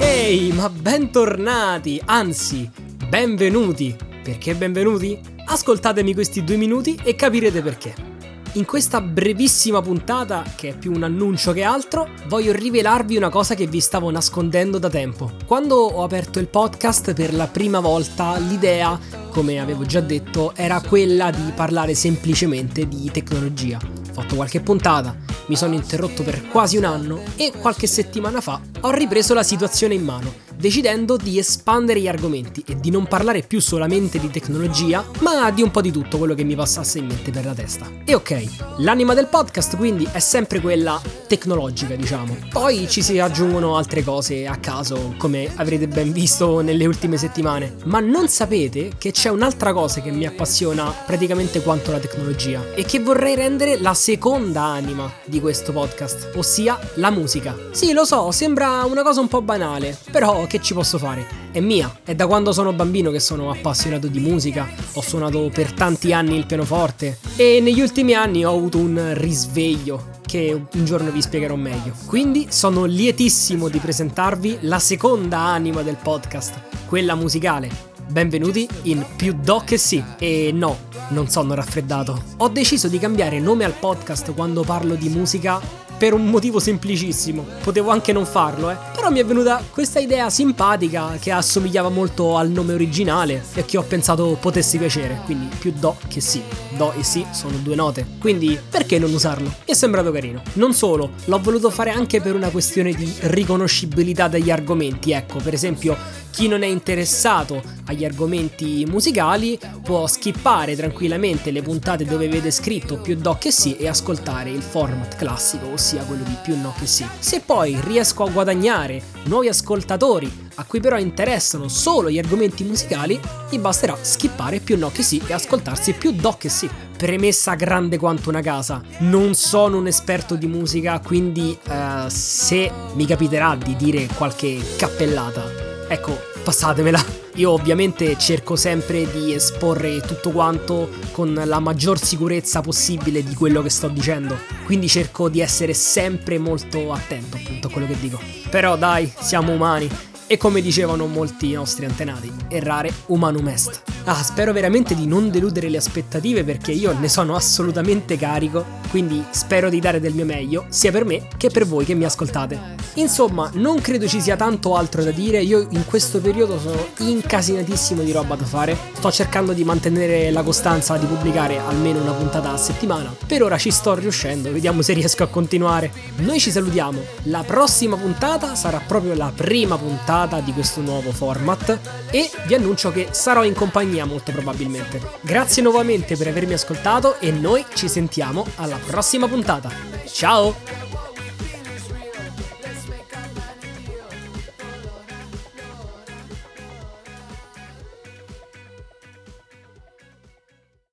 Ehi, ma bentornati, anzi, benvenuti. Perché benvenuti? Ascoltatemi questi due minuti e capirete perché. In questa brevissima puntata, che è più un annuncio che altro, voglio rivelarvi una cosa che vi stavo nascondendo da tempo. Quando ho aperto il podcast per la prima volta, l'idea, come avevo già detto, era quella di parlare semplicemente di tecnologia. Ho fatto qualche puntata, mi sono interrotto per quasi un anno e qualche settimana fa ho ripreso la situazione in mano decidendo di espandere gli argomenti e di non parlare più solamente di tecnologia, ma di un po' di tutto quello che mi passasse in mente per la testa. E ok, l'anima del podcast quindi è sempre quella tecnologica, diciamo. Poi ci si aggiungono altre cose a caso, come avrete ben visto nelle ultime settimane, ma non sapete che c'è un'altra cosa che mi appassiona praticamente quanto la tecnologia e che vorrei rendere la seconda anima di questo podcast, ossia la musica. Sì, lo so, sembra una cosa un po' banale, però che ci posso fare? È mia, è da quando sono bambino che sono appassionato di musica, ho suonato per tanti anni il pianoforte e negli ultimi anni ho avuto un risveglio che un giorno vi spiegherò meglio. Quindi sono lietissimo di presentarvi la seconda anima del podcast, quella musicale. Benvenuti in Più Do che sì. E no, non sono raffreddato. Ho deciso di cambiare nome al podcast quando parlo di musica per un motivo semplicissimo. Potevo anche non farlo, eh. Però mi è venuta questa idea simpatica che assomigliava molto al nome originale e che ho pensato potesse piacere. Quindi più do che sì. Do e sì sono due note. Quindi perché non usarlo? Mi è sembrato carino. Non solo, l'ho voluto fare anche per una questione di riconoscibilità degli argomenti. Ecco, per esempio, chi non è interessato agli argomenti musicali può skippare tranquillamente le puntate dove vede scritto più do che sì e ascoltare il format classico, ossia quello di più no che sì. Se poi riesco a guadagnare nuovi ascoltatori a cui però interessano solo gli argomenti musicali, gli basterà skippare più no che sì e ascoltarsi più do che sì. Premessa grande quanto una casa, non sono un esperto di musica, quindi uh, se mi capiterà di dire qualche cappellata Ecco, passatemela. Io ovviamente cerco sempre di esporre tutto quanto con la maggior sicurezza possibile di quello che sto dicendo, quindi cerco di essere sempre molto attento appunto a quello che dico. Però dai, siamo umani e come dicevano molti nostri antenati, errare humanum est. Ah, spero veramente di non deludere le aspettative perché io ne sono assolutamente carico, quindi spero di dare del mio meglio, sia per me che per voi che mi ascoltate. Insomma, non credo ci sia tanto altro da dire, io in questo periodo sono incasinatissimo di roba da fare, sto cercando di mantenere la costanza di pubblicare almeno una puntata a settimana, per ora ci sto riuscendo, vediamo se riesco a continuare. Noi ci salutiamo, la prossima puntata sarà proprio la prima puntata di questo nuovo format e vi annuncio che sarò in compagnia compagnia molto probabilmente. Grazie nuovamente per avermi ascoltato e noi ci sentiamo alla prossima puntata. Ciao!